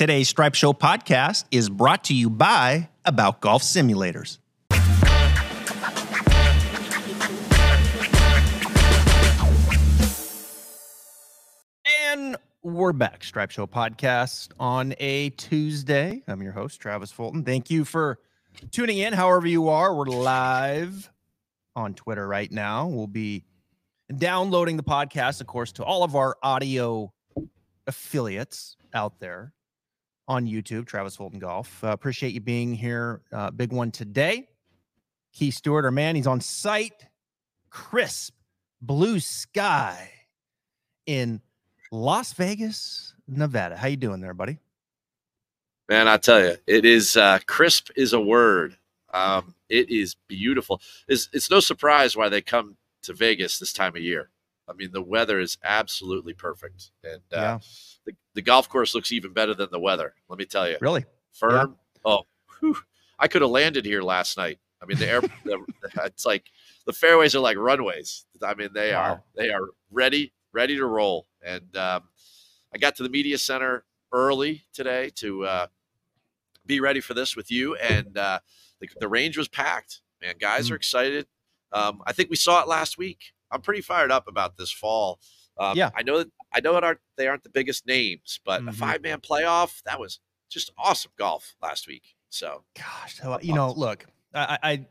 Today's Stripe Show podcast is brought to you by About Golf Simulators. And we're back, Stripe Show podcast on a Tuesday. I'm your host, Travis Fulton. Thank you for tuning in, however you are. We're live on Twitter right now. We'll be downloading the podcast, of course, to all of our audio affiliates out there on YouTube, Travis Fulton Golf. Uh, appreciate you being here. Uh, big one today. Keith Stewart, our man, he's on site. Crisp blue sky in Las Vegas, Nevada. How you doing there, buddy? Man, I tell you, it is uh, crisp is a word. Um, it is beautiful. It's, it's no surprise why they come to Vegas this time of year. I mean, the weather is absolutely perfect, and uh, yeah. The, the golf course looks even better than the weather. Let me tell you, really firm. Yeah. Oh, whew. I could have landed here last night. I mean, the air, the, it's like the fairways are like runways. I mean, they wow. are they are ready, ready to roll. And um, I got to the media center early today to uh, be ready for this with you, and uh, the, the range was packed. Man, guys mm. are excited. Um, I think we saw it last week. I'm pretty fired up about this fall. Um, yeah, I know that I know that aren't they aren't the biggest names, but mm-hmm. a five man playoff that was just awesome golf last week. So, gosh, you know, look, I, I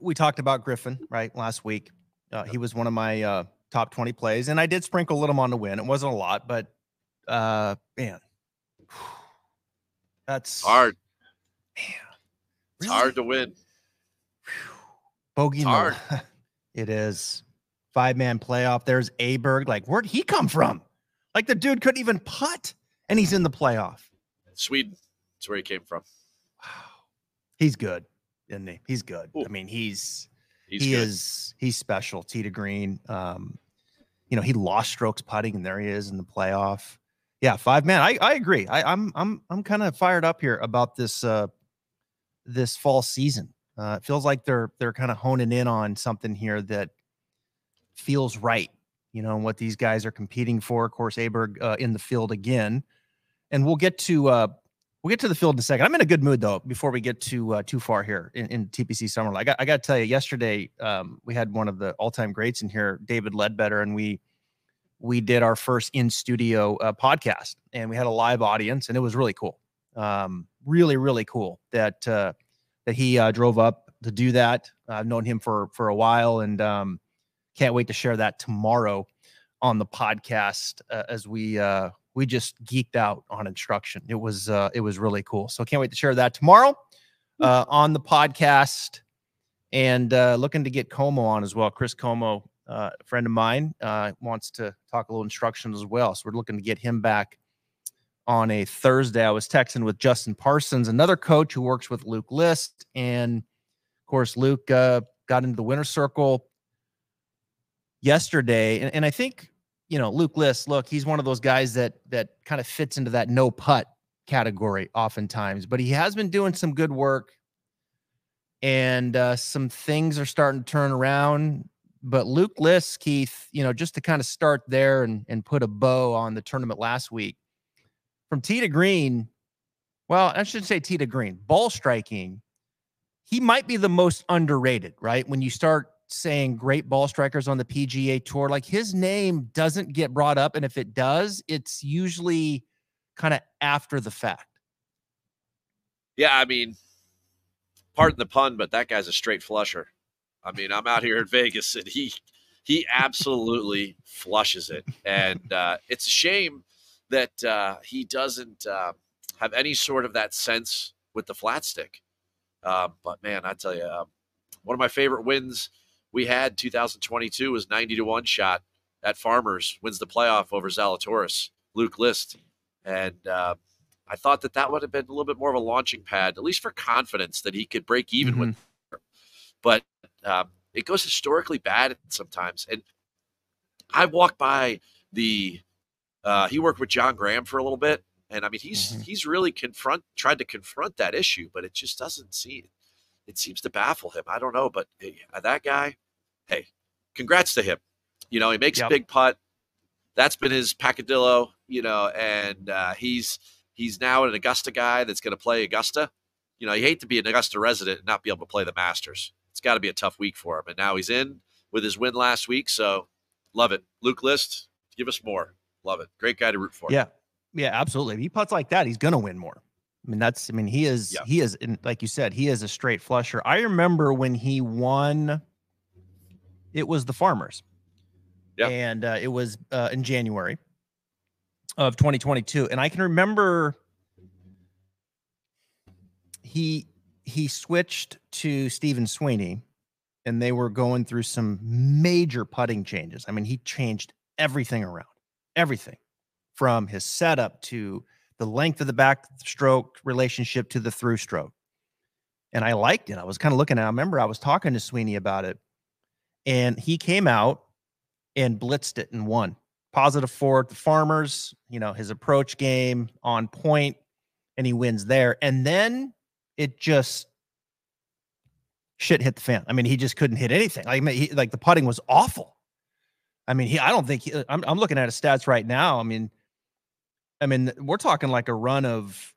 we talked about Griffin right last week. Uh, he was one of my uh, top 20 plays, and I did sprinkle a little on the win. It wasn't a lot, but uh, man, that's hard. Man, it's hard to win. Bogey, hard. it is five man playoff. There's Aberg. Like, where'd he come from? Like, the dude couldn't even putt, and he's in the playoff. Sweden. That's where he came from. Wow. He's good, isn't he? He's good. Ooh. I mean, he's, he's he good. is he's special. To green. Um, you know, he lost strokes putting, and there he is in the playoff. Yeah, five man. I, I agree. I, I'm I'm I'm kind of fired up here about this uh this fall season. Uh, it feels like they're they're kind of honing in on something here that feels right. You know what these guys are competing for. Of course, Aberg uh, in the field again, and we'll get to uh, we'll get to the field in a second. I'm in a good mood though. Before we get to uh, too far here in, in TPC Summer, I got I got to tell you, yesterday um, we had one of the all time greats in here, David Leadbetter, and we we did our first in studio uh, podcast, and we had a live audience, and it was really cool. Um, really, really cool that uh, that he uh, drove up to do that. I've known him for for a while, and um, can't wait to share that tomorrow on the podcast uh, as we uh, we just geeked out on instruction. It was uh, it was really cool. So can't wait to share that tomorrow uh, on the podcast, and uh, looking to get Como on as well. Chris Como, uh, a friend of mine, uh, wants to talk a little instruction as well. So we're looking to get him back on a Thursday. I was texting with Justin Parsons, another coach who works with Luke List. And of course, Luke uh, got into the winner circle yesterday. And, and I think, you know, Luke List, look, he's one of those guys that that kind of fits into that no putt category oftentimes, but he has been doing some good work and uh, some things are starting to turn around. But Luke List, Keith, you know, just to kind of start there and, and put a bow on the tournament last week, from tee to green, well, I should say tee to green, ball striking, he might be the most underrated, right? When you start saying great ball strikers on the PGA Tour, like his name doesn't get brought up. And if it does, it's usually kind of after the fact. Yeah, I mean, pardon the pun, but that guy's a straight flusher. I mean, I'm out here in Vegas and he he absolutely flushes it. And uh, it's a shame that uh, he doesn't uh, have any sort of that sense with the flat stick. Uh, but man, I tell you, um, one of my favorite wins we had 2022 was 90 to one shot at Farmers wins the playoff over Zalatoris, Luke List, and uh, I thought that that would have been a little bit more of a launching pad, at least for confidence that he could break even mm-hmm. with. Her. But um, it goes historically bad sometimes, and I walked by the uh, he worked with John Graham for a little bit, and I mean he's mm-hmm. he's really confront tried to confront that issue, but it just doesn't seem it seems to baffle him. I don't know, but hey, uh, that guy, hey, congrats to him. You know, he makes yep. a big putt. That's been his pacadillo, you know, and uh, he's He's now an Augusta guy that's going to play Augusta. You know, you hate to be an Augusta resident and not be able to play the Masters. It's got to be a tough week for him. And now he's in with his win last week. So love it. Luke List, give us more. Love it. Great guy to root for. Yeah. Yeah, absolutely. If he puts like that, he's going to win more. I mean, that's, I mean, he is, yeah. he is, like you said, he is a straight flusher. I remember when he won, it was the Farmers. Yeah. And uh, it was uh, in January of 2022. And I can remember he, he switched to Stephen Sweeney and they were going through some major putting changes. I mean, he changed everything around, everything from his setup to the length of the backstroke relationship to the through stroke. And I liked it. I was kind of looking at it. I remember I was talking to Sweeney about it, and he came out and blitzed it and won. Positive four at the Farmers, you know, his approach game on point, and he wins there. And then it just shit hit the fan. I mean, he just couldn't hit anything. Like, he, like the putting was awful. I mean, he, I don't think he, I'm, I'm looking at his stats right now. I mean, I mean, we're talking like a run of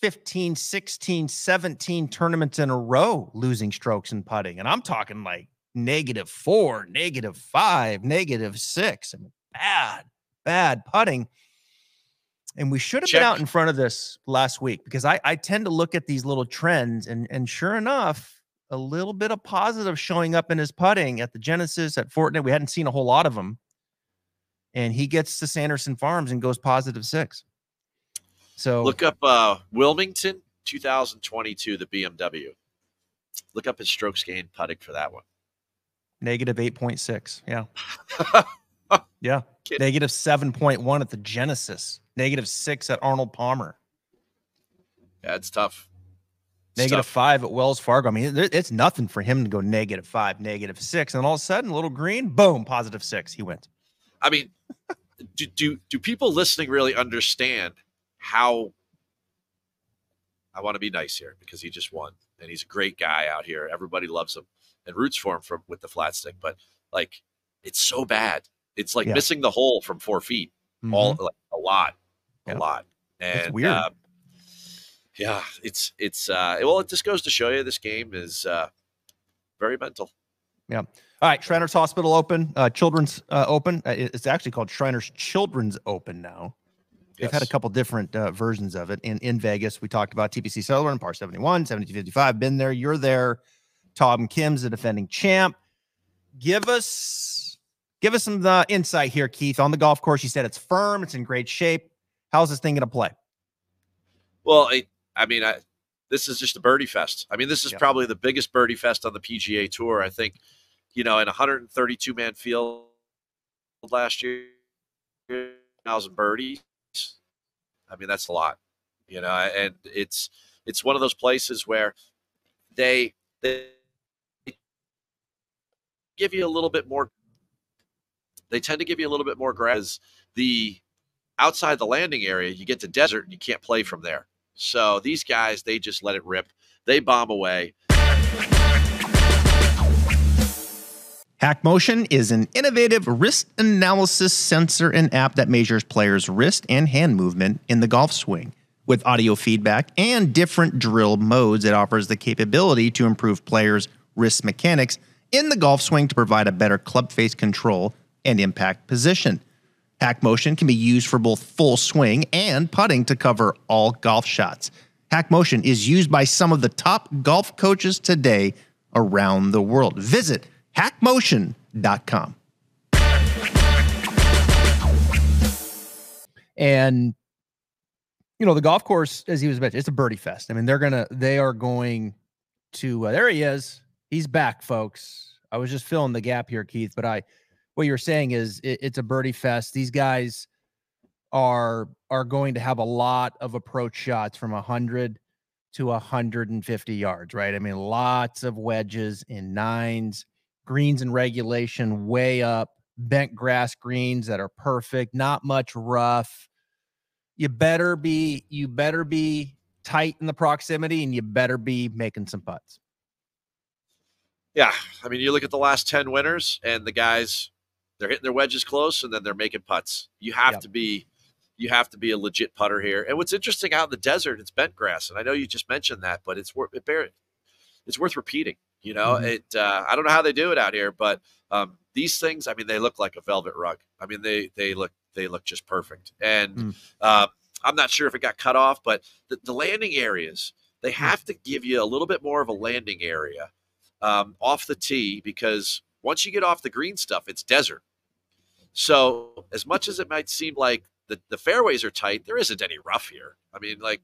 15, 16, 17 tournaments in a row losing strokes and putting. And I'm talking like negative four, negative five, negative six. I mean, bad, bad putting. And we should have Check. been out in front of this last week because I, I tend to look at these little trends and and sure enough, a little bit of positive showing up in his putting at the Genesis at Fortinet. We hadn't seen a whole lot of them. And he gets to Sanderson Farms and goes positive six. So look up uh Wilmington 2022, the BMW. Look up his strokes gained putting for that one. Negative 8.6. Yeah. yeah. Negative 7.1 at the Genesis. Negative six at Arnold Palmer. Yeah, it's tough. Negative five at Wells Fargo. I mean, it's nothing for him to go negative five, negative six, and all of a sudden, little green, boom, positive six. He wins. I mean, do do do people listening really understand how? I want to be nice here because he just won, and he's a great guy out here. Everybody loves him and roots for him from with the flat stick, but like, it's so bad. It's like yeah. missing the hole from four feet, mm-hmm. all like a lot, a lot. And it's weird. Uh, yeah, it's it's uh well, it just goes to show you this game is uh very mental. Yeah. All right, Shriners Hospital Open, uh, Children's uh, Open. Uh, it's actually called Shriners Children's Open now. They've had a couple different uh, versions of it in in Vegas. We talked about TPC Summerlin, Par 71, 7255. Been there, you're there. Tom Kim's the defending champ. Give us give us some the uh, insight here, Keith, on the golf course. You said it's firm, it's in great shape. How's this thing going to play? Well, it, I mean, I, this is just a birdie fest. I mean, this is yeah. probably the biggest birdie fest on the PGA Tour. I think, you know, in 132 man field last year, thousand birdies. I mean, that's a lot, you know, and it's it's one of those places where they they give you a little bit more. They tend to give you a little bit more grass. The outside the landing area, you get to desert and you can't play from there. So these guys, they just let it rip. They bomb away. HackMotion is an innovative wrist analysis sensor and app that measures players' wrist and hand movement in the golf swing. With audio feedback and different drill modes, it offers the capability to improve players' wrist mechanics in the golf swing to provide a better club face control and impact position. HackMotion can be used for both full swing and putting to cover all golf shots. HackMotion is used by some of the top golf coaches today around the world. Visit hackmotion.com. And you know, the golf course, as he was mentioned, it's a birdie fest. I mean, they're gonna, they are going to. Uh, there he is. He's back, folks. I was just filling the gap here, Keith, but I what you're saying is it, it's a birdie fest. These guys are are going to have a lot of approach shots from 100 to 150 yards, right? I mean, lots of wedges in nines, greens and regulation way up, bent grass greens that are perfect, not much rough. You better be you better be tight in the proximity and you better be making some putts. Yeah, I mean, you look at the last 10 winners and the guys they're hitting their wedges close and then they're making putts. You have yep. to be you have to be a legit putter here. And what's interesting out in the desert, it's bent grass, and I know you just mentioned that, but it's worth it bear, it's worth repeating. You know, mm-hmm. it. Uh, I don't know how they do it out here, but um, these things, I mean, they look like a velvet rug. I mean, they they look they look just perfect. And mm. uh, I'm not sure if it got cut off, but the, the landing areas they hmm. have to give you a little bit more of a landing area um, off the tee because once you get off the green stuff, it's desert. So as much as it might seem like the, the fairways are tight, there isn't any rough here. I mean, like,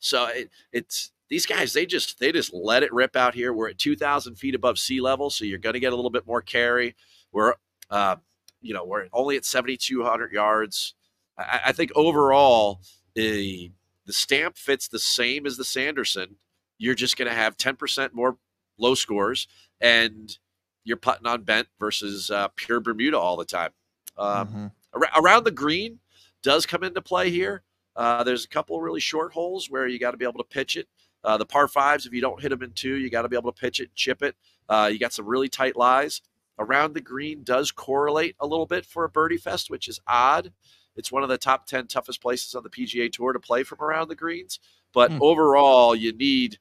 so it, it's these guys, they just they just let it rip out here. We're at 2,000 feet above sea level, so you're going to get a little bit more carry. We're, uh, you know, we're only at 7,200 yards. I, I think overall, the the stamp fits the same as the Sanderson. You're just going to have 10% more low scores, and you're putting on bent versus uh, pure Bermuda all the time. Um, mm-hmm. ar- around the green does come into play here. Uh, there's a couple really short holes where you got to be able to pitch it. Uh, the par fives, if you don't hit them in two, you got to be able to pitch it, chip it. Uh, you got some really tight lies. Around the green does correlate a little bit for a birdie fest, which is odd. It's one of the top 10 toughest places on the PGA Tour to play from around the greens. But mm. overall, you need,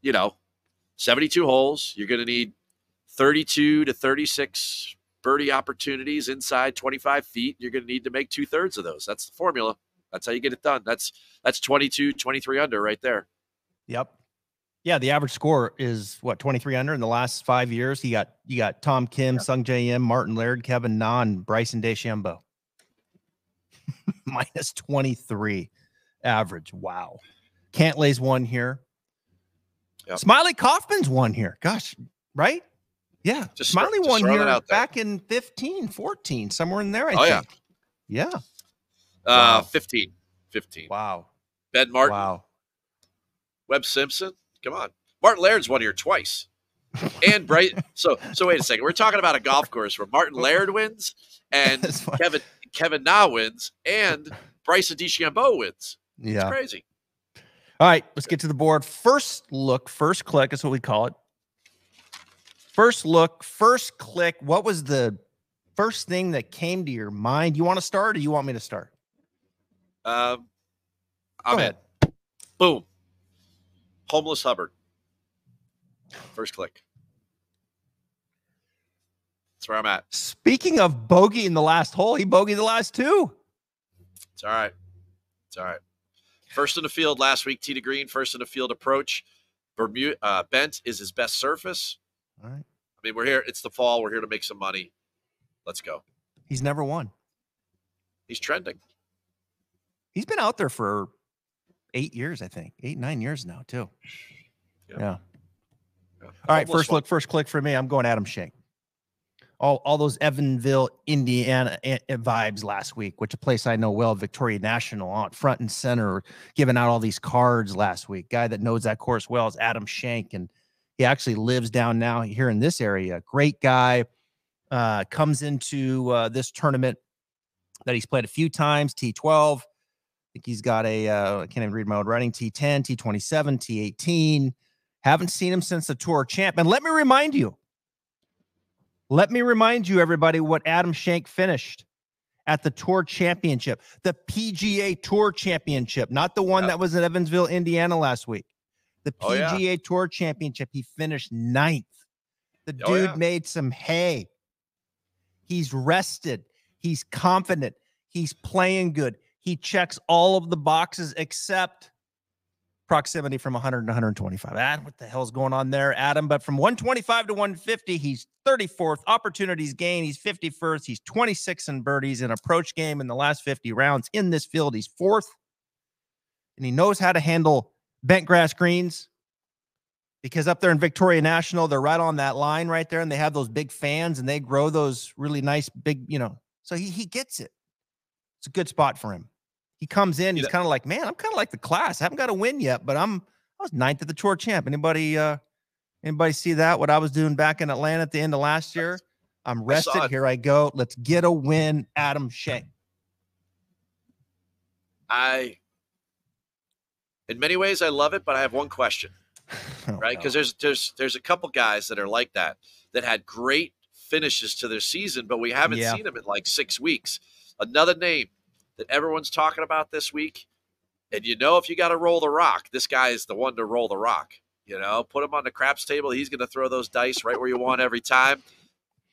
you know, 72 holes. You're going to need 32 to 36 birdie opportunities inside 25 feet. You're going to need to make two thirds of those. That's the formula. That's how you get it done. That's that's 22, 23 under right there. Yep. Yeah, the average score is what 23 under in the last five years. You got you got Tom Kim, yeah. Sungjae Im, Martin Laird, Kevin Na, and Bryson DeChambeau. Minus 23 average. Wow. Cantlay's one here. Yep. Smylie Kaufman's one here. Gosh, right? Yeah. Just Smylie start, won here back in 15, 14, somewhere in there, I oh, think. Yeah. Yeah. Uh, wow. 15. 15. Wow. Ben Martin. Wow. Webb Simpson. Come on. Martin Laird's won here twice. And Bright. so so wait a second. We're talking about a golf course where Martin Laird wins and Kevin Kevin Na wins and Bryson DeChambeau wins. Yeah. It's crazy. All right, let's get to the board. First look, first click is what we call it. First look, first click. What was the first thing that came to your mind? You want to start or you want me to start? Um, I'm in. Boom. Homeless Hubbard. First click. That's where I'm at. Speaking of bogey in the last hole, he bogeyed the last two. It's all right. It's all right. First in the field last week, tee to green. First in the field approach. Bermuda uh, bent is his best surface. All right. I mean, we're here. It's the fall. We're here to make some money. Let's go. He's never won. He's trending. He's been out there for eight years, I think. Eight, nine years now, too. Yeah. yeah. yeah. All right. First look, first click for me. I'm going Adam Schenk. All, all those Evansville, Indiana vibes last week, which a place I know well, Victoria National, on front and center, giving out all these cards last week. Guy that knows that course well is Adam Schenk, and he actually lives down now here in this area. Great guy. Uh, comes into uh, this tournament that he's played a few times. T12. I think he's got a. Uh, I can't even read my own writing. T10, T27, T18. Haven't seen him since the Tour Champ. And let me remind you. Let me remind you, everybody, what Adam Schenk finished at the Tour Championship, the PGA Tour Championship, not the one that was in Evansville, Indiana last week the PGA oh, yeah. Tour Championship. He finished ninth. The oh, dude yeah. made some hay. He's rested. He's confident. He's playing good. He checks all of the boxes except proximity from 100 to 125. Ah, what the hell's going on there, Adam? But from 125 to 150, he's 34th. Opportunities gain. He's 51st. He's 26 in birdies in approach game in the last 50 rounds. In this field, he's fourth. And he knows how to handle bent grass greens because up there in Victoria National, they're right on that line right there, and they have those big fans and they grow those really nice big, you know. So he he gets it. It's a good spot for him. He comes in, he's kind of like, man, I'm kind of like the class. I haven't got a win yet, but I'm I was ninth at the tour champ. Anybody uh anybody see that? What I was doing back in Atlanta at the end of last year? I'm rested. I Here I go. Let's get a win, Adam Schenk. I in many ways, I love it, but I have one question, oh, right? Because no. there's there's there's a couple guys that are like that that had great finishes to their season, but we haven't yeah. seen them in like six weeks. Another name, that everyone's talking about this week, and you know if you got to roll the rock, this guy is the one to roll the rock. You know, put him on the craps table. He's going to throw those dice right where you want every time.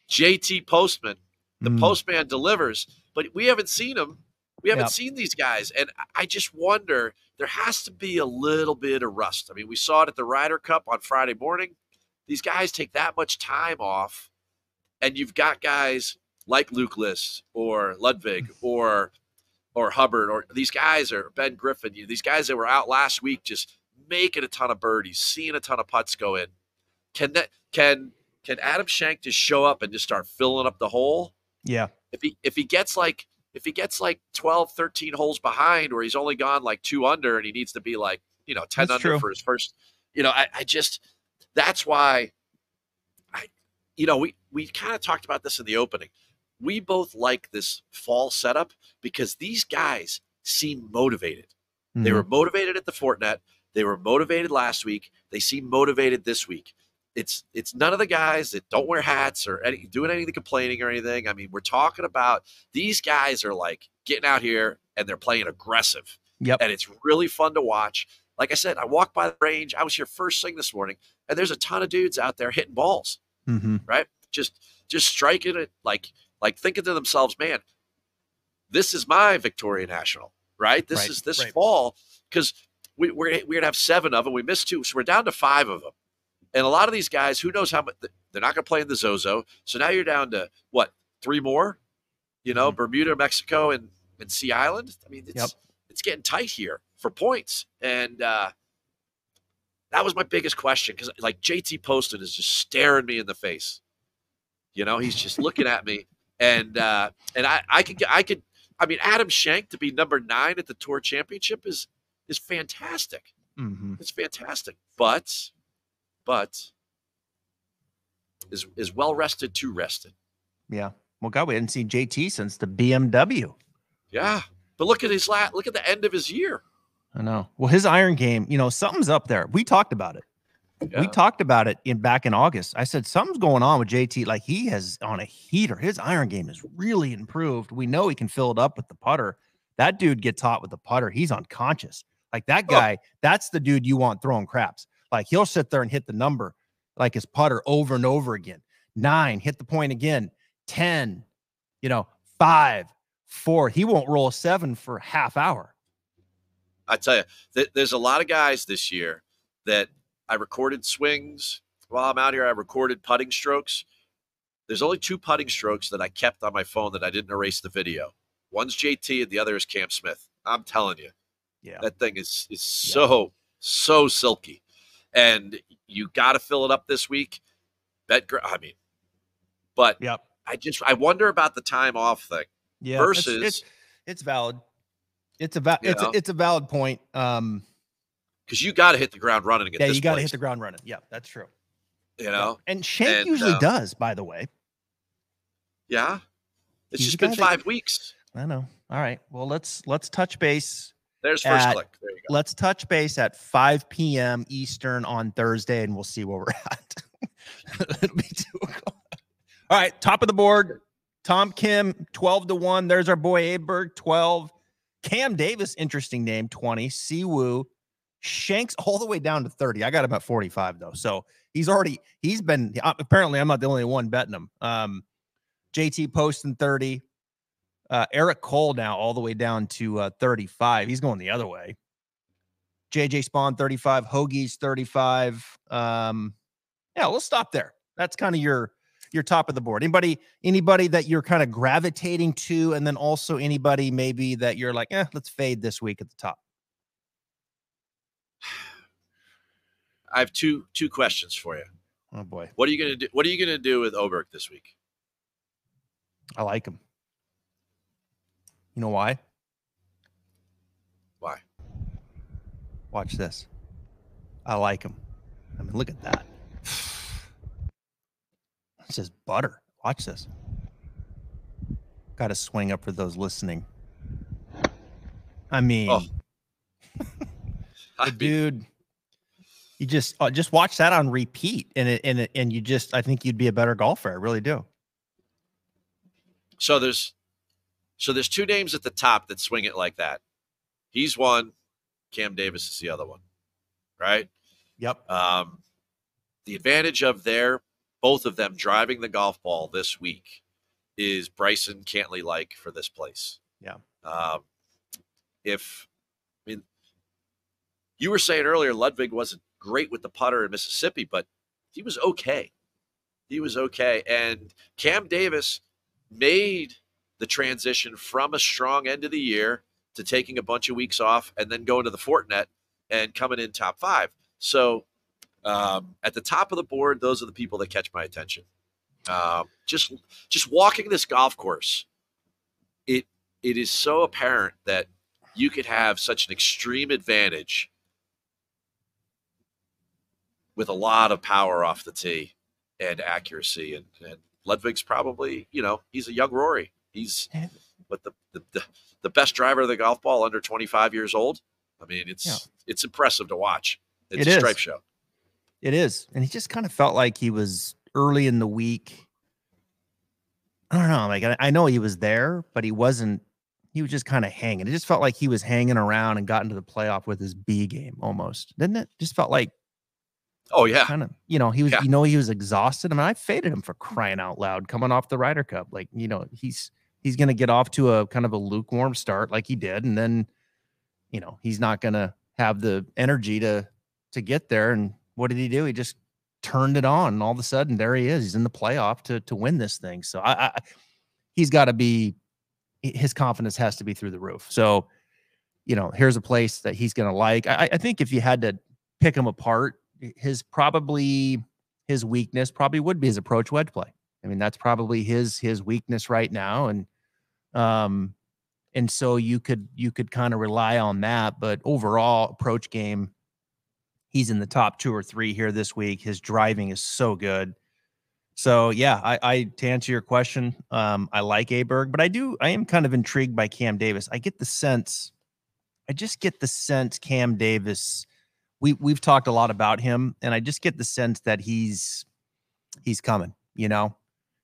JT Poston, the mm. postman delivers, but we haven't seen him. We haven't yep. seen these guys. And I just wonder there has to be a little bit of rust. I mean, we saw it at the Ryder Cup on Friday morning. These guys take that much time off, and you've got guys like Luke List or Ludvig mm. or or Hubbard or these guys or Ben Griffin, you know, these guys that were out last week just making a ton of birdies, seeing a ton of putts go in. Can that can can Adam Schenk just show up and just start filling up the hole? Yeah. If he if he gets like if he gets like 12, 13 holes behind where he's only gone like two under and he needs to be like, you know, 10 that's under true. for his first, you know, I, I just that's why I you know, we we kind of talked about this in the opening. We both like this fall setup because these guys seem motivated. Mm-hmm. They were motivated at the Fortinet. They were motivated last week. They seem motivated this week. It's it's none of the guys that don't wear hats or any, doing any of the complaining or anything. I mean, we're talking about these guys are like getting out here and they're playing aggressive. Yep. And it's really fun to watch. Like I said, I walked by the range. I was here first thing this morning, and there's a ton of dudes out there hitting balls. Mm-hmm. Right? Just just striking it like like thinking to themselves, man, this is my Victoria National, right? This right, is this right. fall because we, we're, we're gonna have seven of them. We missed two, so we're down to five of them. And a lot of these guys, who knows how much they're not going to play in the Zozo. So now you're down to what three more? You know, mm-hmm. Bermuda, Mexico, and and Sea Island. I mean, it's yep. it's getting tight here for points, and uh, that was my biggest question because like JT Poston is just staring me in the face. You know, he's just looking at me, and uh, and I I could I could I mean Adam Schenk to be number nine at the Tour Championship is is fantastic. Mm-hmm. It's fantastic, but but is is well rested too rested. Yeah. Well, God, we hadn't seen JT since the BMW. Yeah, but look at his lat. Look at the end of his year. I know. Well, his iron game, you know, something's up there. We talked about it. Yeah. We talked about it in back in August. I said something's going on with JT. Like he has on a heater. His iron game is really improved. We know he can fill it up with the putter. That dude gets hot with the putter. He's unconscious. Like that guy, oh. that's the dude you want throwing craps. Like he'll sit there and hit the number like his putter over and over again. Nine, hit the point again. 10, you know, five, four. He won't roll a seven for half hour. I tell you, th- there's a lot of guys this year that I recorded swings while I'm out here. I recorded putting strokes. There's only two putting strokes that I kept on my phone that I didn't erase the video. One's JT and the other is Cam Smith. I'm telling you, yeah, that thing is is so yeah. so silky and you got to fill it up this week. Bet, I mean, but yep. I just I wonder about the time off thing. Yeah, versus it's it's, it's valid. It's a va- it's a, it's a valid point. Um, because you got to hit the ground running. yeah, you got to hit the ground running. Yeah, that's true. You know, yeah. and Schenk and, usually uh, does. By the way. Yeah, it's He's just been five weeks. I know. All right. Well, let's let's touch base there's first at, click. There you go. Let's touch base at 5 p.m. Eastern on Thursday, and we'll see where we're at. It'll be two o'clock. All right, top of the board. Tom Kim, 12 to 1. There's our boy Aberg, 12. Cam Davis, interesting name, 20. Siwoo. Schenk's all the way down to 30. I got him at 45, though. So he's already, he's been, apparently, I'm not the only one betting him. Um, JT Poston 30. Uh, Eric Cole now all the way down to uh, 35. He's going the other way. JJ Spaun 35, Hoge's 35. Um, yeah, we'll stop there. That's kind of your your top of the board. Anybody anybody that you're kind of gravitating to, and then also anybody maybe that you're like, eh, let's fade this week at the top. I have two two questions for you. Oh boy, what are you gonna do? What are you gonna do with Oberg this week? I like him. You know why? Why? Watch this. I like him. I mean, look at that. It says butter. Watch this. Got to swing up for those listening. I mean, oh. the dude. You just uh, just watch that on repeat, and it, and it, and you just I think you'd be a better golfer. I really do. So there's So there's two names at the top that swing it like that. He's one. Cam Davis is the other one. Right. Yep. Um, the advantage of their both of them driving the golf ball this week is Bryson Cantlay like for this place. Yeah. Um, if you were saying earlier Ludvig wasn't great with the putter in Mississippi, but he was okay. He was okay, and Cam Davis made the transition from a strong end of the year to taking a bunch of weeks off and then going to the Fortinet and coming in top five. So um, at the top of the board, those are the people that catch my attention. Um, just just walking this golf course, it it is so apparent that you could have such an extreme advantage with a lot of power off the tee and accuracy. And, and Ludvig's probably, you know, he's a young Rory. He's but the, the, the, the best driver of the golf ball under 25 years old. I mean, it's yeah. it's impressive to watch. It's it a stripe show. It is. And he just kind of felt like he was early in the week. I don't know. Like, I know he was there, but he wasn't, he was just kind of hanging. It just felt like he was hanging around and got into the playoff with his B game almost. Didn't it? Just felt like, oh, yeah. Kind of, you know, he was, yeah. you know, he was exhausted. I mean, I faded him for crying out loud coming off the Ryder Cup. Like, you know, he's, he's going to get off to a kind of a lukewarm start like he did. And then, you know, he's not going to have the energy to, to get there. And what did he do? He just turned it on, and all of a sudden, there he is. He's in the playoff to to win this thing. So I, I he's got to be his confidence has to be through the roof. So, you know, here's a place that he's going to like. I, I think if you had to pick him apart, his probably his weakness probably would be his approach wedge play. I mean, that's probably his his weakness right now, and um, and so you could you could kind of rely on that. But overall, approach game, he's in the top two or three here this week. His driving is so good. So yeah, I, I to answer your question, um, I like Aberg, but I do I am kind of intrigued by Cam Davis. I get the sense, I just get the sense Cam Davis. We we've talked a lot about him, and I just get the sense that he's he's coming. You know,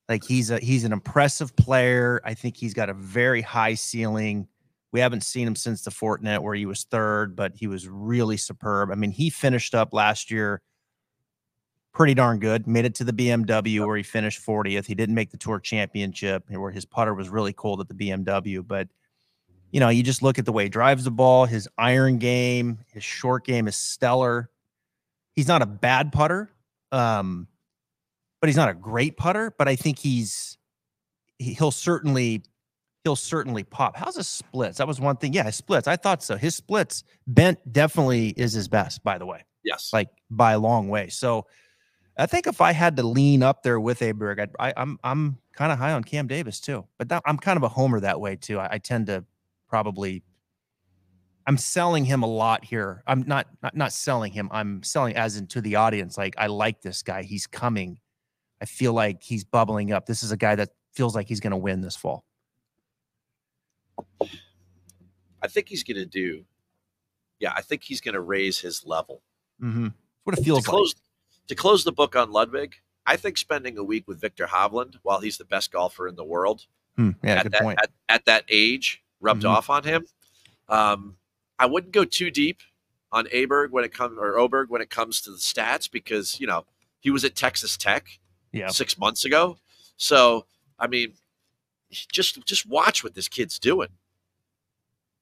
like he's a he's an impressive player. I think he's got a very high ceiling. We haven't seen him since the Fortinet where he was third, but he was really superb. I mean, he finished up last year pretty darn good. Made it to the BMW where he finished 40th. He didn't make the Tour Championship where his putter was really cold at the BMW, but you know, you just look at the way he drives the ball, his iron game, his short game is stellar. He's not a bad putter. Um, but he's not a great putter, but I think he's he'll certainly he'll certainly pop. How's his splits? That was one thing. Yeah, his splits. I thought so. His splits bent definitely is his best, by the way. Yes. Like by a long way. So I think if I had to lean up there with Aberg, I, am I'm, I'm kind of high on Cam Davis too. But that, I'm kind of a homer that way too. I, I, tend to probably I'm selling him a lot here. I'm not, not not selling him. I'm selling as into the audience. Like I like this guy. He's coming. I feel like he's bubbling up. This is a guy that feels like he's going to win this fall. I think he's going to do. Yeah, I think he's going to raise his level. Mm-hmm. What it feels to close, like. To close the book on Ludvig, I think spending a week with Viktor Hovland while he's the best golfer in the world, hmm, yeah, at, that, at, at, that age, rubbed mm-hmm. off on him. Um, I wouldn't go too deep on Aberg when it comes or Oberg when it comes to the stats because you know he was at Texas Tech yeah. six months ago. So I mean, just just watch what this kid's doing.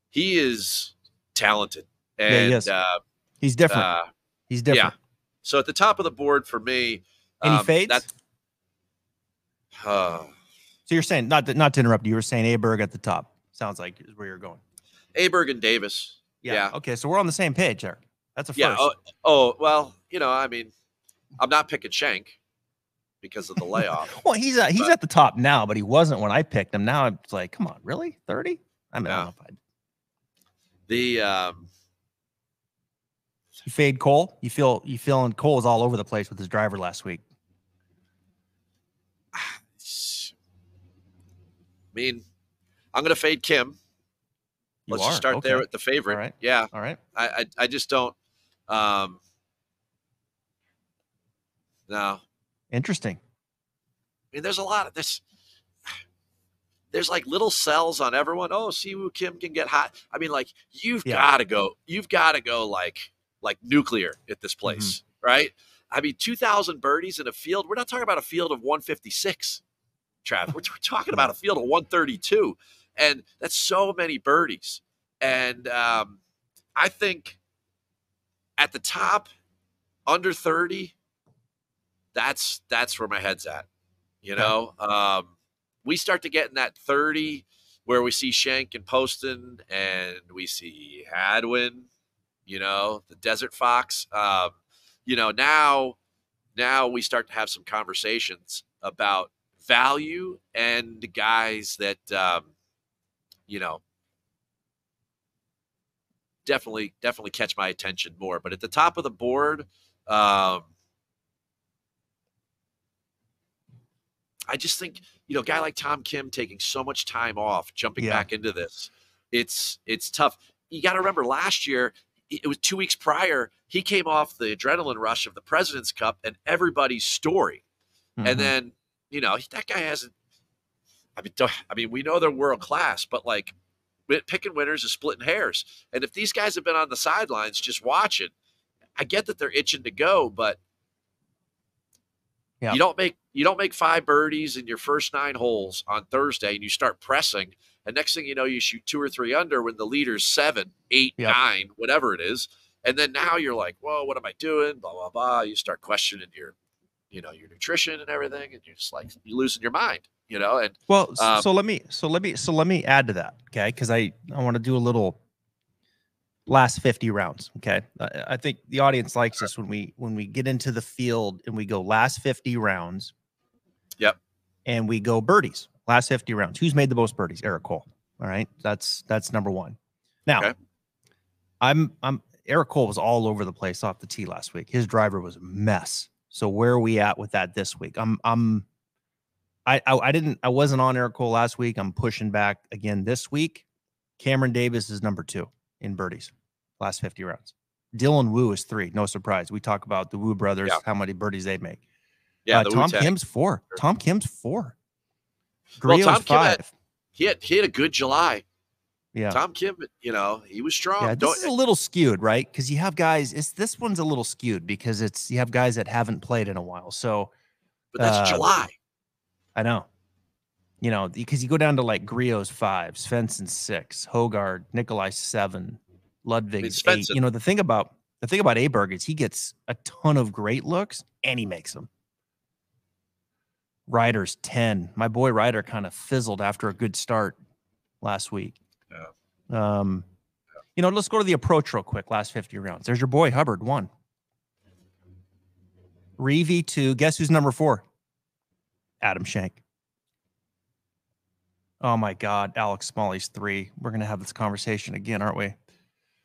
He is talented, and yeah, he. Uh, he's different. Uh, he's different. Yeah. So at the top of the board for me, any um, fades? That, uh, so you're saying not to, not to interrupt you. You were saying Aberg at the top. Sounds like is where you're going. Aberg and Davis. Yeah. yeah. Okay, so we're on the same page there. That's a first. Yeah. Oh, oh, well, you know, I mean, I'm not picking Schenk because of the layoff. well, he's he's but, at the top now, but he wasn't when I picked him. Now it's like, come on, really, thirty? I mean, yeah. I the um, you fade Cole. You feel you feeling Cole is all over the place with his driver last week. I mean, I'm going to fade Kim. You Let's are? just start okay. there with the favorite. All right. Yeah. All right. I, I, I just don't. Um, no, Interesting. I mean, there's a lot of this. there's like little cells on everyone. Oh, Siwoo Kim can get hot. I mean, like you've Yeah. got to go. You've got to go like like nuclear at this Mm-hmm. place, right? I mean, 2,000 birdies in a field. We're not talking about a field of 156, Trav. We're, we're talking about a field of 132, and that's so many birdies. And um, I think at the top, under 30, that's that's where my head's at. You know, um, we start to get in that 30 where we see Schenk and Poston and we see Hadwin, you know, the Desert Fox. Um, you know, now now we start to have some conversations about value and guys that um, you know definitely definitely catch my attention more. But at the top of the board, um, I just think you know, a guy like Tom Kim taking so much time off, jumping Yeah. back into this, it's it's tough. You got to remember last year, it was two weeks prior. He came off the adrenaline rush of the President's Cup and everybody's story, Mhm. and then you know that guy hasn't. I mean, don't- I mean, we know they're world class, but like picking winners is splitting hairs. And if these guys have been on the sidelines just watching, I get that they're itching to go, but Yeah. you don't make you don't make five birdies in your first nine holes on Thursday, and you start pressing. And next thing you know, you shoot two or three under when the leader's seven, eight, nine, whatever it is. And then now you're like, "Whoa, what am I doing?" Blah blah blah. You start questioning your, you know, your nutrition and everything, and you're just like you're losing your mind, you know. And Well, Um, so let me so let me so let me add to that, okay? Because I I want to do a little last fifty rounds, okay? I, I think the audience likes this when we when we get into the field and we go last fifty rounds. Yep. And we go birdies last fifty rounds. Who's made the most birdies? Eric Cole. All right, that's that's number one. Now, Okay. I'm I'm Eric Cole was all over the place off the tee last week. His driver was a mess. So where are we at with that this week? I'm I'm I, I I didn't I wasn't on Eric Cole last week. I'm pushing back again this week. Cameron Davis is number two in birdies, last 50 rounds. Dylan Wu is three. No surprise. We talk about the Wu brothers, Yeah. how many birdies they make. yeah, Uh, the Tom Wu-Tang. Kim's four. Tom Kim's four. Well, Tom Kim had- he had he had a good July. yeah. Tom Kim, you know, he was strong. Yeah, Don't- this is a little skewed, right? Because you have guys. It's this one's a little skewed because it's you have guys that haven't played in a while. So but that's uh, July. I know, you know, because you go down to like Grillo's five, Svensson six, Hojgaard, Nikolai seven, Ludvig's eight. Svensson- You know, the thing about the thing about Aberg is he gets a ton of great looks and he makes them. Ryder's ten. My boy Ryder kind of fizzled after a good start last week. Yeah. Um, you know, let's go to the approach real quick. Last fifty rounds. There's your boy Hubbard one. Reeve two. Guess who's number four? Adam Schenk. Oh my God, Alex Smalley's three. We're gonna have this conversation again, aren't we?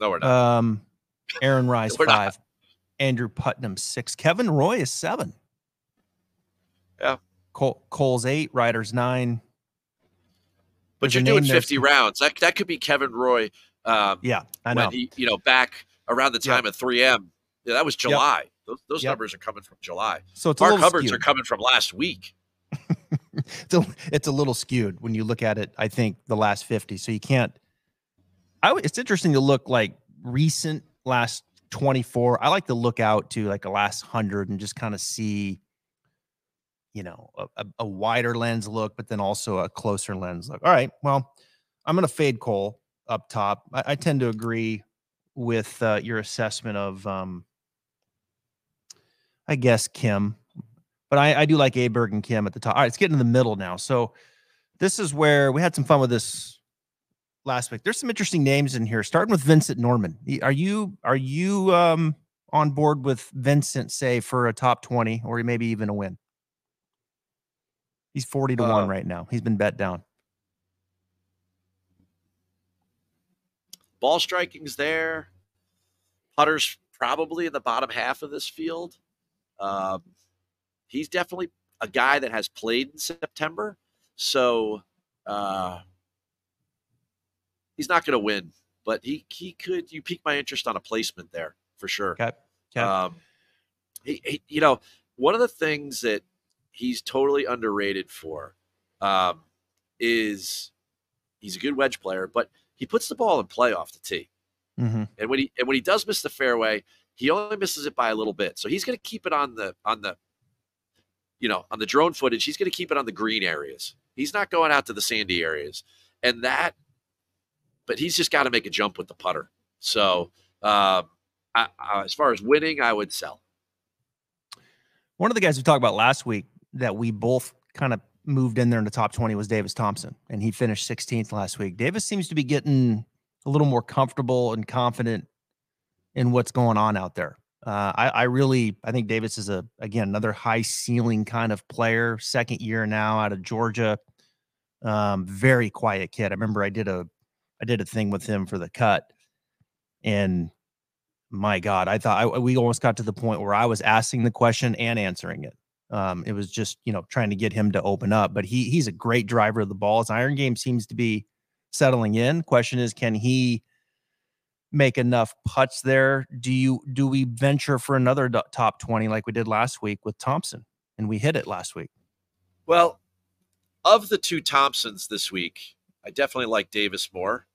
No, we're not. Um, Aaron Rai not. five. Andrew Putnam six. Kevin Roy is seven. Yeah. Cole, Cole's eight. Ryder's nine. but there's you're doing name there 50 rounds. That that could be Kevin Roy. Um, Yeah, I know. he, you know, back around the time of 3M. Yeah, that was July. Those, those Yep. numbers are coming from July. so it's Mark Hubbard's skewed. are coming from last week. It's a, it's a little skewed when you look at it. I think the last fifty, so you can't. I it's interesting to look like recent last twenty four. I like to look out to like a last hundred and just kind of see, you know, a, a, a wider lens look, but then also a closer lens look. All right, well, I'm going to fade Cole up top. I, I tend to agree with uh, your assessment of, um, I guess Kim but I, I do like Aberg and Kim at the top. All right, it's getting in the middle now. So this is where we had some fun with this last week. There's some interesting names in here, starting with Vincent Norrman. Are you are you um, on board with Vincent, say, for a top 20 or maybe even a win? He's 40 to 1 Uh, right now. He's been bet down. Ball striking's there. Putter's probably in the bottom half of this field. Um, he's definitely a guy that has played in September. So uh, he's not going to win, but he, he could. You pique my interest on a placement there for sure. Okay. Okay. Um, he, he, you know, one of the things that he's totally underrated for, um, is he's a good wedge player, but he puts the ball in play off the tee. Mm-hmm. And when he and when he does miss the fairway, he only misses it by a little bit. So he's going to keep it on the on the you know on the drone footage. He's going to keep it on the green areas. He's not going out to the sandy areas, and that. But he's just got to make a jump with the putter. So um, I, I, as far as winning, I would sell. One of the guys we talked about last week that we both kind of moved in there in the top 20 was Davis Thompson, and he finished 16th last week. Davis seems to be getting a little more comfortable and confident in what's going on out there. Uh, I, I, really, I think Davis is a again another high ceiling kind of player. Second year now out of Georgia, um, very quiet kid. I remember I did a, I did a thing with him for the cut, and my God, I thought I, we almost got to the point where I was asking the question and answering it. Um, it was just you know trying to get him to open up, but he he's a great driver of the ball. His iron game seems to be settling in. Question is, can he make enough putts there? Do you do we venture for another top twenty like we did last week with Thompson, and we hit it last week? Well, of the two Thompsons this week, I definitely like Davis more.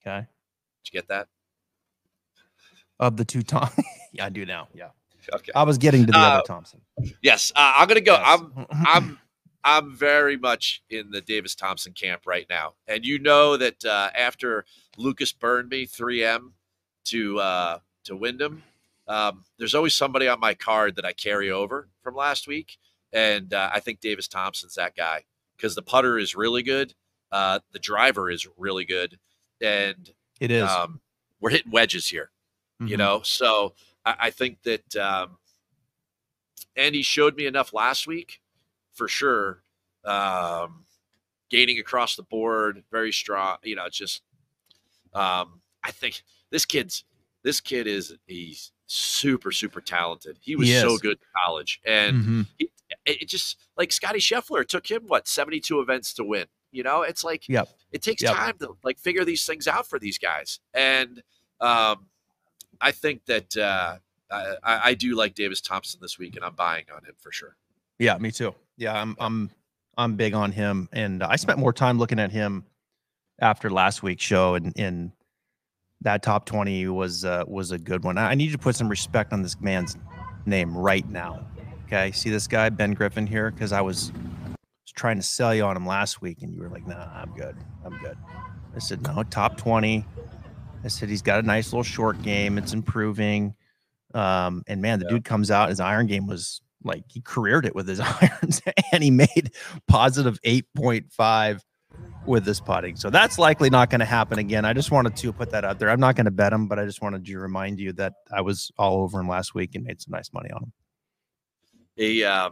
Okay, did you get that? Of the two Tom, yeah, I do now. Yeah. Okay. I was getting to the uh, other Thompson. Yes, uh, I'm gonna go. Yes. I'm I'm I'm very much in the Davis Thompson camp right now, and you know that uh, after Lucas burned me 3M to uh, to Wyndham, um, there's always somebody on my card that I carry over from last week, and uh, I think Davis Thompson's that guy because the putter is really good, uh, the driver is really good, and it is. Um, we're hitting wedges here, mm-hmm. you know. So I, I think that, um, and he showed me enough last week for sure. Um, gaining across the board, very strong. You know, just um, I think this kid's this kid is he's super super talented. He was so good in college, and mm-hmm. he, it just like Scotty Scheffler took him what seventy two events to win. You know, it's like yep. it takes yep. time to like figure these things out for these guys, and um, I think that uh, I, I do like Davis Thompson this week, and I'm buying on him for sure. Yeah, me too. Yeah, I'm I'm I'm big on him, and I spent more time looking at him after last week's show, and in that top twenty was uh, was a good one. I need to put some respect on this man's name right now. Okay, see this guy Ben Griffin here because I was, was trying to sell you on him last week, and you were like, "Nah, I'm good. I'm good." I said, "No, top 20. I said he's got a nice little short game. It's improving. Um, and man, the yeah. dude comes out. His iron game was like he careered it with his irons and he made positive 8.5 with this putting. So that's likely not going to happen again. I just wanted to put that out there. I'm not going to bet him, but I just wanted to remind you that I was all over him last week and made some nice money on him. He, uh,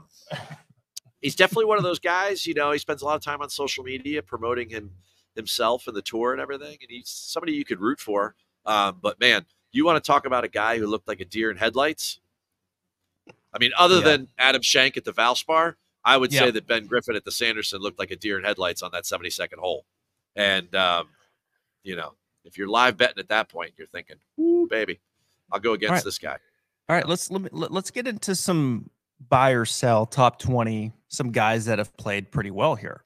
he's definitely one of those guys, you know, he spends a lot of time on social media promoting him himself and the tour and everything. And he's somebody you could root for. Um, but man, you want to talk about a guy who looked like a deer in headlights? I mean, other yeah. than Adam Schenk at the Valspar, I would yeah. say that Ben Griffin at the Sanderson looked like a deer in headlights on that 72nd hole. And, um, you know, if you're live betting at that point, you're thinking, "Ooh, baby, I'll go against right. this guy." All right, let's let me, let's get into some buy or sell top 20, some guys that have played pretty well here.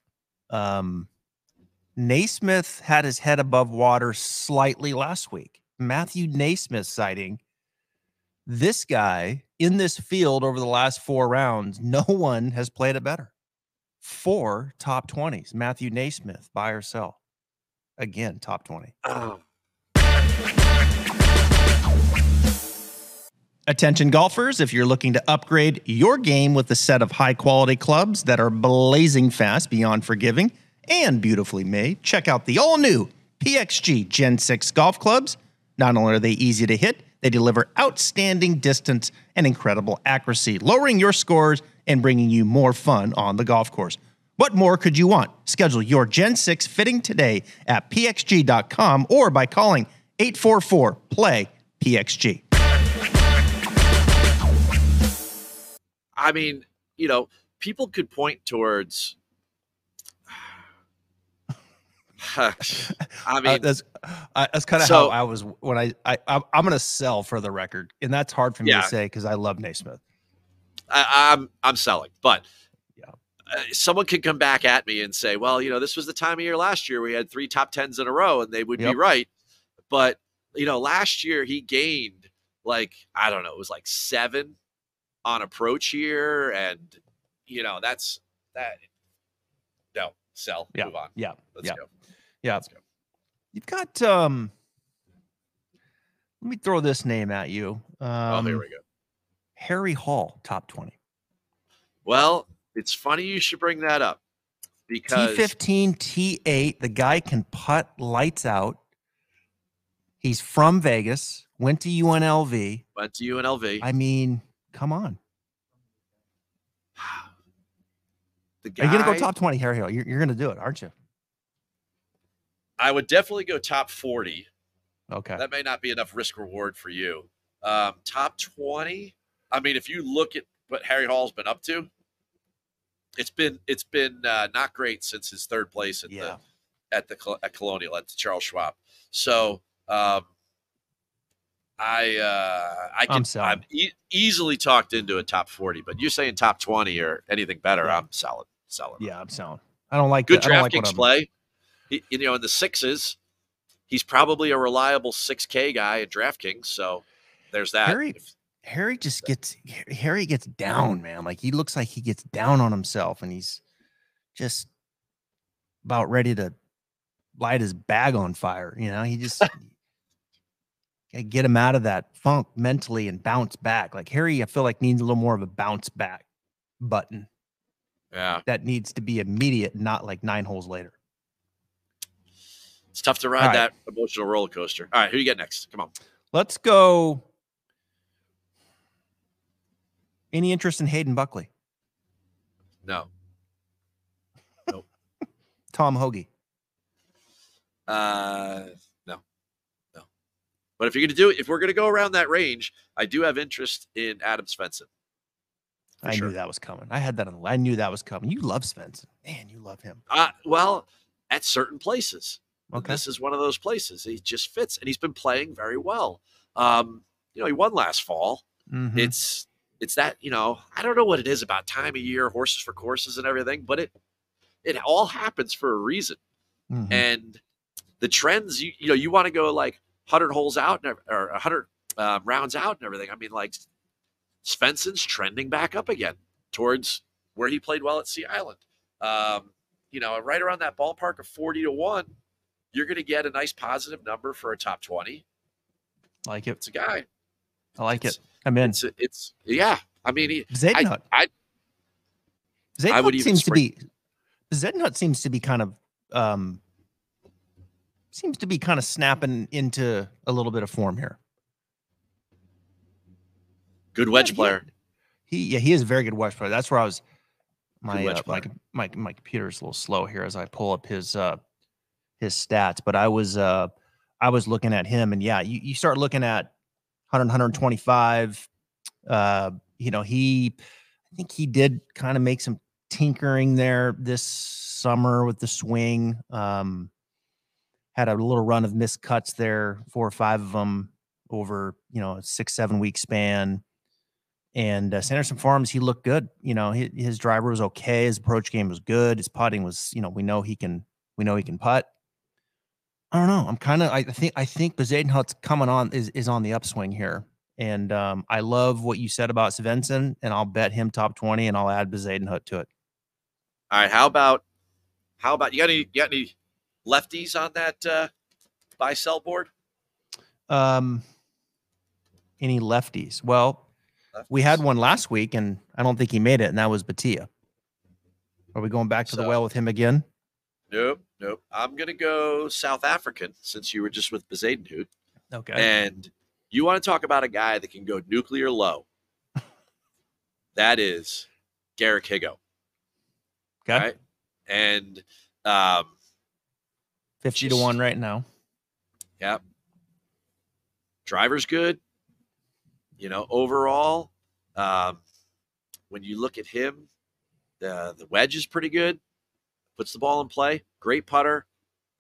Um, NeSmith had his head above water slightly last week. Matthew NeSmith sighting. This guy in this field over the last four rounds, no one has played it better. Four top 20s. Matthew NeSmith, buy or sell. Again, top 20. Oh. Attention golfers, if you're looking to upgrade your game with a set of high quality clubs that are blazing fast beyond forgiving and beautifully made, check out the all new PXG Gen 6 golf clubs. Not only are they easy to hit, they deliver outstanding distance and incredible accuracy, lowering your scores and bringing you more fun on the golf course. What more could you want? Schedule your Gen 6 fitting today at pxg.com or by calling 844 PLAY PXG. I mean, you know, people could point towards I uh, mean, uh, that's uh, that's kind of so, how I was when I, I I'm, I'm going to sell for the record, and that's hard for me yeah. to say because I love NeSmith. I, I'm I'm selling, but yeah, uh, someone can come back at me and say, well, you know, this was the time of year last year we had three top tens in a row, and they would yep. be right. But you know, last year he gained like I don't know, it was like seven on approach here, and you know that's that. No, sell. Yeah. Move on. Yeah. Let's yeah. go. Yeah. Let's go. You've got um. Let me throw this name at you. Um, oh, here we go. Harry Hall, top twenty. Well, it's funny you should bring that up because T15, T8, the guy can putt lights out. He's from Vegas, went to UNLV. Went to UNLV. I mean, come on. The guy, Are you going to go top 20, Harry Hall? You're, you're going to do it, aren't you? I would definitely go top 40. Okay. That may not be enough risk reward for you. Um, top 20. I mean, if you look at what Harry Hall's been up to, it's been it's been uh, not great since his third place at yeah. the at the at Colonial at the Charles Schwab. So um, I uh, I can I'm, I'm e- easily talked into a top forty, but you're saying top twenty or anything better. Yeah. I'm solid, solid. Yeah, I'm solid. I don't like good DraftKings like play. He, you know, in the sixes, he's probably a reliable six K guy at DraftKings. So there's that. Harry, Harry just gets Harry gets down, man. Like he looks like he gets down on himself, and he's just about ready to light his bag on fire. You know, he just get him out of that funk mentally and bounce back. Like Harry, I feel like needs a little more of a bounce back button. Yeah. That needs to be immediate, not like nine holes later. It's tough to ride right. that emotional roller coaster. All right, who do you get next? Come on. Let's go. Any interest in Hayden Buckley? No. Nope. Tom Hoge. Uh no, no. but if you're going to do it, if we're going to go around that range, I do have interest in Adam Svensson. I sure. knew that was coming. I had that on the I knew that was coming. You love Svensson. Man, you love him. Uh, well, at certain places. Okay. This is one of those places. He just fits and he's been playing very well. Um, you know, he won last fall. Mm-hmm. It's it's that, you know, I don't know what it is about time of year, horses for courses and everything, but it it all happens for a reason. Mm-hmm. And the trends, you you know, you want to go like, 100 holes out or 100 uh, rounds out and everything. I mean, like Svensson's trending back up again towards where he played well at Sea Island. Um, you know, right around that ballpark of 40 to 1, you're going to get a nice positive number for a top 20. Like it. It's a guy. I like it's, it. I'm in. It's, it's yeah. I mean, he, Zednut. I, I, Zednut I would seems to be Zednut seems to be kind of um seems to be kind of snapping into a little bit of form here. Good wedge yeah, player. He, he, yeah, he is a very good wedge player. That's where I was. My uh, my my my computer is a little slow here as I pull up his uh his stats, but I was uh I was looking at him and yeah, you, you start looking at 100 125 uh you know, he I think he did kind of make some tinkering there this summer with the swing. Um had a little run of missed cuts there, four or five of them over, you know, a six, seven week span. And uh, Sanderson Farms, he looked good. You know, his driver was okay. His approach game was good. His putting was, you know, we know he can, we know he can putt. I don't know. I'm kind of, I think, I think Bezuidenhout's coming on is, is on the upswing here. And um, I love what you said about Svensson, and I'll bet him top 20 and I'll add Bezuidenhout to it. All right. How about, how about, you got any, you got any lefties on that uh, buy sell board? Um, any lefties? Well, lefties. we had one last week, and I don't think he made it, and that was Bhatia. Are we going back to so, the well with him again? Nope, nope. I'm gonna go South African since you were just with Bezuidenhout. Okay. And you want to talk about a guy that can go nuclear low? that is Garrick Higgo. Okay. Right? And um, 50 Just, to 1 right now. Yep. Driver's good. You know, overall, um, when you look at him, the the wedge is pretty good. Puts the ball in play. Great putter.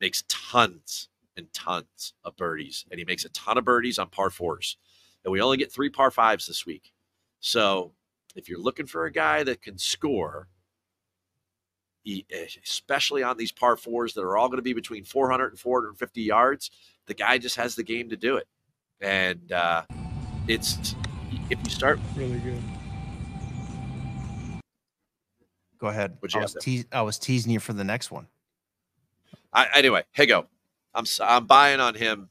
Makes tons and tons of birdies, and he makes a ton of birdies on par fours. And we only get three par fives this week. So if you're looking for a guy that can score, especially on these par fours that are all going to be between 400 and 450 yards. The guy just has the game to do it. And uh, it's, if you start. Really good. Go ahead. I was, te- I was teasing you for the next one. I, anyway, Higgo, I'm I'm buying on him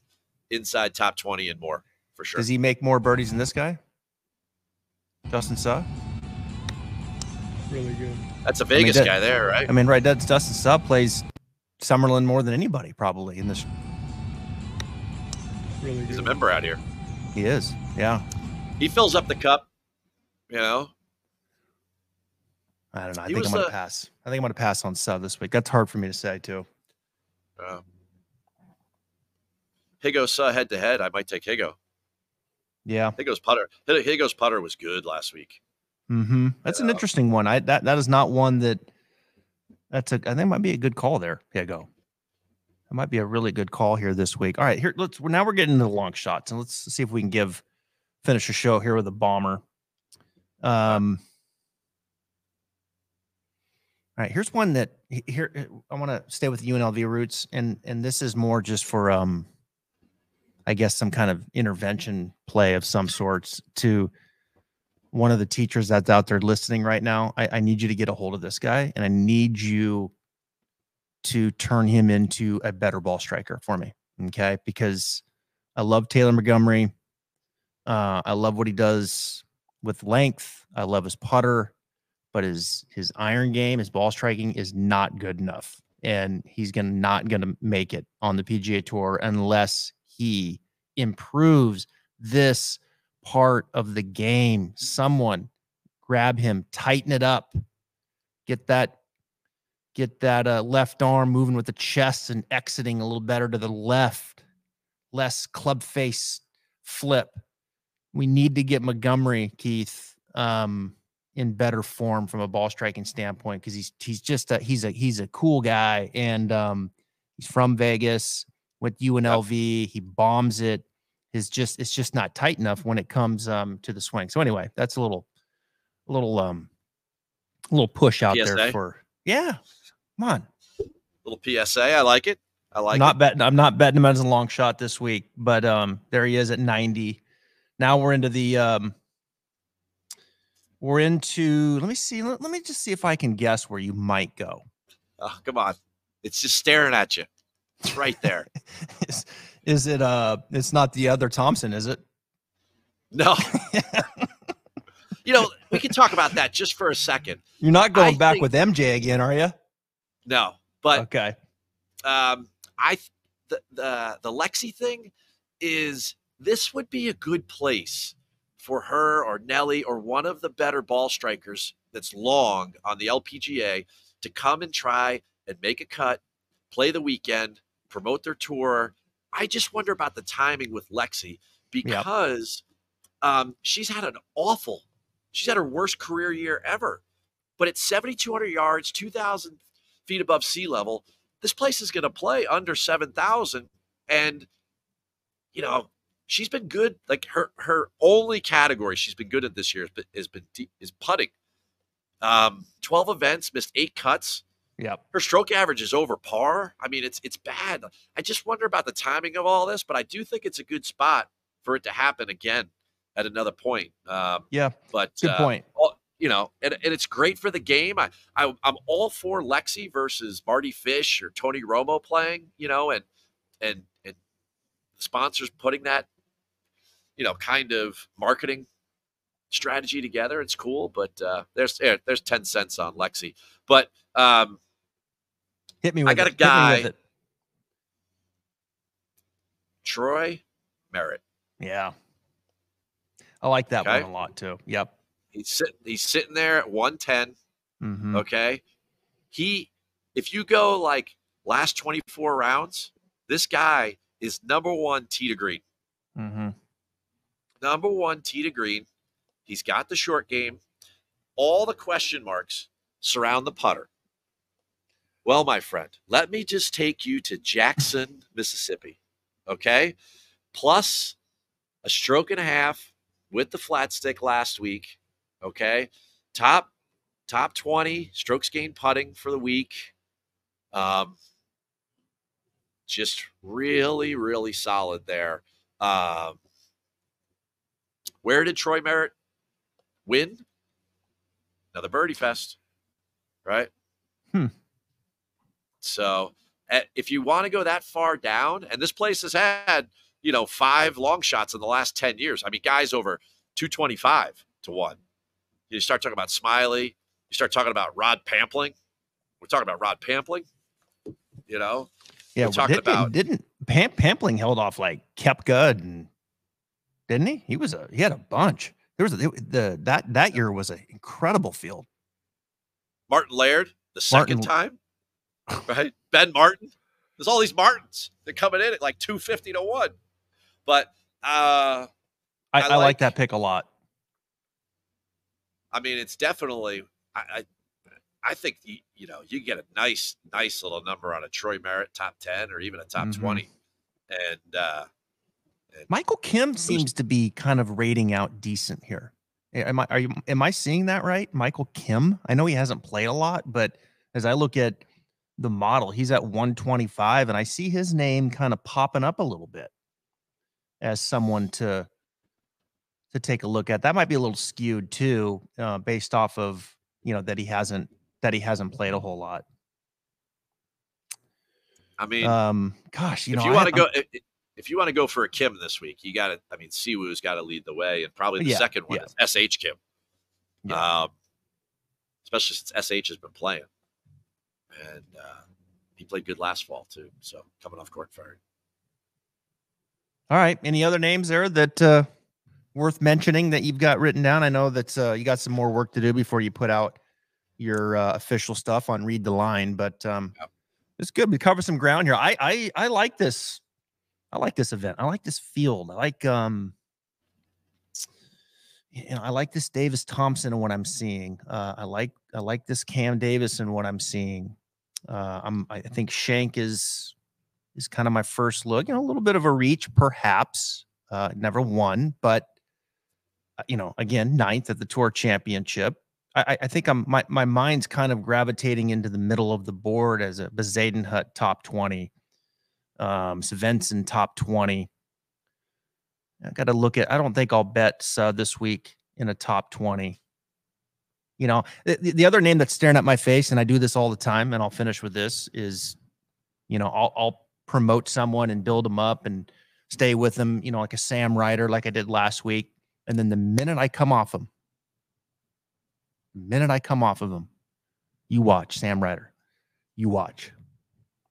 inside top 20 and more for sure. Does he make more birdies than this guy? Justin Suh? Really good. That's a Vegas I mean, that, guy there, right? I mean, right, that's Justin Suh plays Summerlin more than anybody probably in this. Really He's a member out here. He is. Yeah. He fills up the cup, you know. I don't know. I he think I'm going to pass. I think I'm going to pass on Suh this week. That's hard for me to say too. Uh, Higgo Suh head to head. I might take Higgo. Yeah. Higgo's putter. Higgo's putter was good last week. Mm-hmm. That's an interesting one. I that that is not one that that's a I think might be a good call there. Higgo. It might be a really good call here this week. All right, here let's now we're getting into the long shots and let's see if we can give finish the show here with a bomber. Um all right, here's one that here I want to stay with UNLV roots, and and this is more just for um, I guess some kind of intervention play of some sorts to one of the teachers that's out there listening right now. I, I need you to get a hold of this guy, and I need you to turn him into a better ball striker for me, okay? Because I love Taylor Montgomery. Uh, I love what he does with length. I love his putter but his his iron game, his ball striking is not good enough, and he's gonna not gonna make it on the PGA Tour unless he improves this part of the game. Someone grab him, tighten it up, get that get that uh, left arm moving with the chest and exiting a little better to the left, less club face flip. We need to get Montgomery, Keith. Um, in better form from a ball striking standpoint because he's he's just a he's a he's a cool guy and um he's from Vegas with UNLV. Yep. He bombs it. Is just it's just not tight enough when it comes um to the swing. So anyway, that's a little a little um a little push out PSA. there for yeah. Come on. A Little PSA. I like it. I like I'm not it. betting I'm not betting him as a long shot this week, but um there he is at 90. Now we're into the um we're into, let me see, let, let me just see if I can guess where you might go. Oh, come on. It's just staring at you. It's right there. is, is it, uh, it's not the other Thompson, is it? No. you know, we can talk about that just for a second. You're not going I back think, with MJ again, are you? No, but okay. Um, I the the the Lexi thing is this would be a good place for her or Nelly or one of the better ball strikers that's long on the LPGA to come and try and make a cut, play the weekend, promote their tour. I just wonder about the timing with Lexi because yep. um, she's had an awful, she's had her worst career year ever. But at 7,200 yards, 2,000 feet above sea level, this place is going to play under 7,000. And, you know, she's been good. Like her her only category she's been good at this year has been, has been is putting. Um, twelve events, missed eight cuts. Yep. Her stroke average is over par. I mean, it's it's bad. I just wonder about the timing of all this, but I do think it's a good spot for it to happen again at another point. Um, yeah, but good uh, point. All, you know, and, and it's great for the game. I, I I'm all for Lexi versus Mardy Fish or Tony Romo playing. You know, and and and sponsors putting that you know, kind of marketing strategy together. It's cool, but uh, there's there's ten cents on Lexi. But um, hit me. With I got it. a guy, Troy Merritt. Yeah, I like that okay. one a lot too. Yep. He's sitting. He's sitting there at one ten. mm mm-hmm. Okay. He, if you go like last twenty four rounds, this guy is number one tee to green. Mm-hmm number one tee to green. He's got the short game. All the question marks surround the putter. Well, my friend, let me just take you to Jackson, Mississippi. Okay. Plus a stroke and a half with the flat stick last week. Okay. Top top 20 strokes gained putting for the week. Um, just really, really solid there. Um, where did Troy Merritt win? Another birdie fest, right? Hmm. So if you want to go that far down, and this place has had, you know, five long shots in the last 10 years. I mean, guys over 225 to one. You start talking about Smiley, you start talking about Rod Pampling. We're talking about Rod Pampling, you know? Yeah, we're talking didn't, about didn't Pam, Pampling held off like Koepka and didn't he? He was a he had a bunch. There was a, the that that year was an incredible field. Martin Laird the second Martin. time, right? Ben Martin. There's all these Martins that are coming in at like two fifty to one, but uh, I, I, I like, like, that pick a lot. I mean, it's definitely I, I I think you, you know you get a nice nice little number on a Troy Merritt top ten or even a top mm-hmm. twenty, and, uh, Michael Kim seems to be kind of rating out decent here. Am I are you am I seeing that right? Michael Kim. I know he hasn't played a lot, but as I look at the model, he's at 125, and I see his name kind of popping up a little bit as someone to to take a look at. That might be a little skewed too, uh, based off of you know that he hasn't that he hasn't played a whole lot. I mean, um, gosh, you if know, you want to go, if, you want to go for a Kim this week, you got to. I mean, Siwoo's got to lead the way, and probably the yeah, second one yeah. is Sh Kim. Yeah. Um, especially since Sh has been playing, and uh, he played good last fall too. So coming off Korn Ferry. All right. Any other names there that uh, worth mentioning that you've got written down? I know that uh, you got some more work to do before you put out your uh, official stuff on read the line, but um, yep. it's good. We cover some ground here. I I I like this. I like this event. I like this field. I like um, you know, I like this Davis Thompson and what I'm seeing. Uh, I like I like this Cam Davis and what I'm seeing. Uh, I'm I think Schenk is is kind of my first look. You know, a little bit of a reach, perhaps. Uh, never won, but uh, you know, again, ninth at the Tour Championship. I, I, think I'm my, my mind's kind of gravitating into the middle of the board as a Bezuidenhout top 20, um, Svensson top 20. I got to look at, I don't think I'll bet uh, this week in a top 20. You know, the, the other name that's staring at my face, and I do this all the time, and I'll finish with this is, you know, I'll, I'll promote someone and build them up and stay with them, you know, like a Sam Ryder, like I did last week. And then the minute I come off them, the minute I come off of them, you watch Sam Ryder. You watch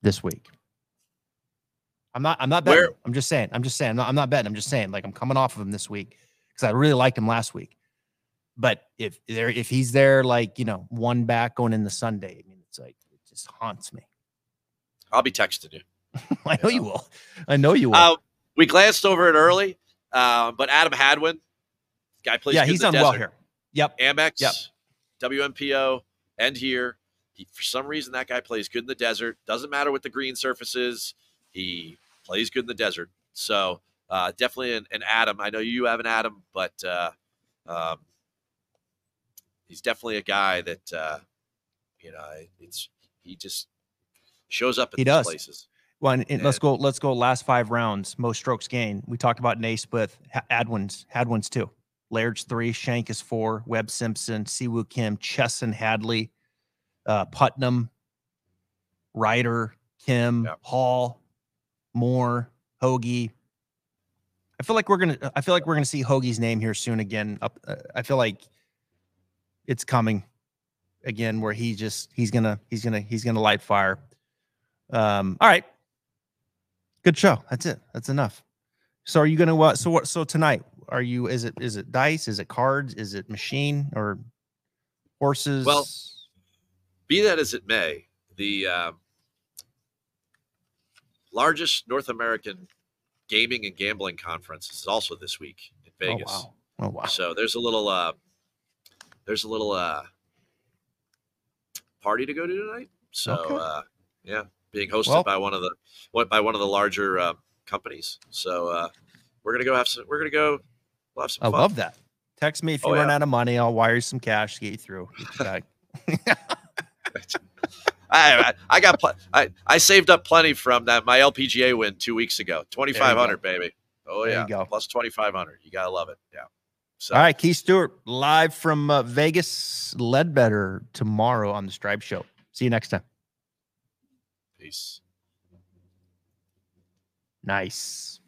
this week. I'm not. I'm not betting. Where? I'm just saying. I'm just saying. I'm not, I'm not betting. I'm just saying. Like I'm coming off of him this week because I really liked him last week. But if there, if he's there, like you know, one back going in the Sunday, I mean, it's like it just haunts me. I'll be texting you. I know you, you will. I know you will. Uh, we glanced over it early, uh, but Adam Hadwin, guy plays. Yeah, he's done desert. well here. Yep. Amex. Yep. WMPO, and here. He, for some reason, that guy plays good in the desert. Doesn't matter what the green surface is. He plays good in the desert. So uh, definitely an, an Adam. I know you have an Adam, but uh, um, he's definitely a guy that uh, you know. It's he just shows up at he these does. places. Well, and, and let's go. Let's go. Last five rounds, most strokes gained. We talked about NeSmith, Hadwin's, Hadwin's too. Laird's three, Schenk is four, Webb Simpson, Siwoo Kim, Chesson Hadley, uh, Putnam, Ryder, Kim, yep. Hall, Moore, Hoge. I feel like we're gonna. I feel like we're gonna see Hoge's name here soon again. Up. Uh, I feel like it's coming again, where he just he's gonna he's gonna he's gonna light fire. Um. All right. Good show. That's it. That's enough. So are you gonna what? So what? So tonight, are you is it is it dice is it cards is it machine or horses well be that as it may the uh, largest north american gaming and gambling conference is also this week in oh, vegas oh wow, oh, wow. so there's a little uh there's a little uh party to go to tonight so okay. uh yeah being hosted well, by one of the by one of the larger uh, companies so uh we're gonna go have some we're gonna go We'll have some. I love that. Text me if you oh, run yeah. out of money. I'll wire you some cash to get you through. I, I got pl- I, I saved up plenty from that my LPGA win two weeks ago. Twenty five hundred, baby. Oh there yeah, plus twenty five hundred. You gotta love it. Yeah. So. All right, Keith Stewart live from uh, Vegas, Leadbetter tomorrow on the Stripe Show. See you next time. Peace. Nice.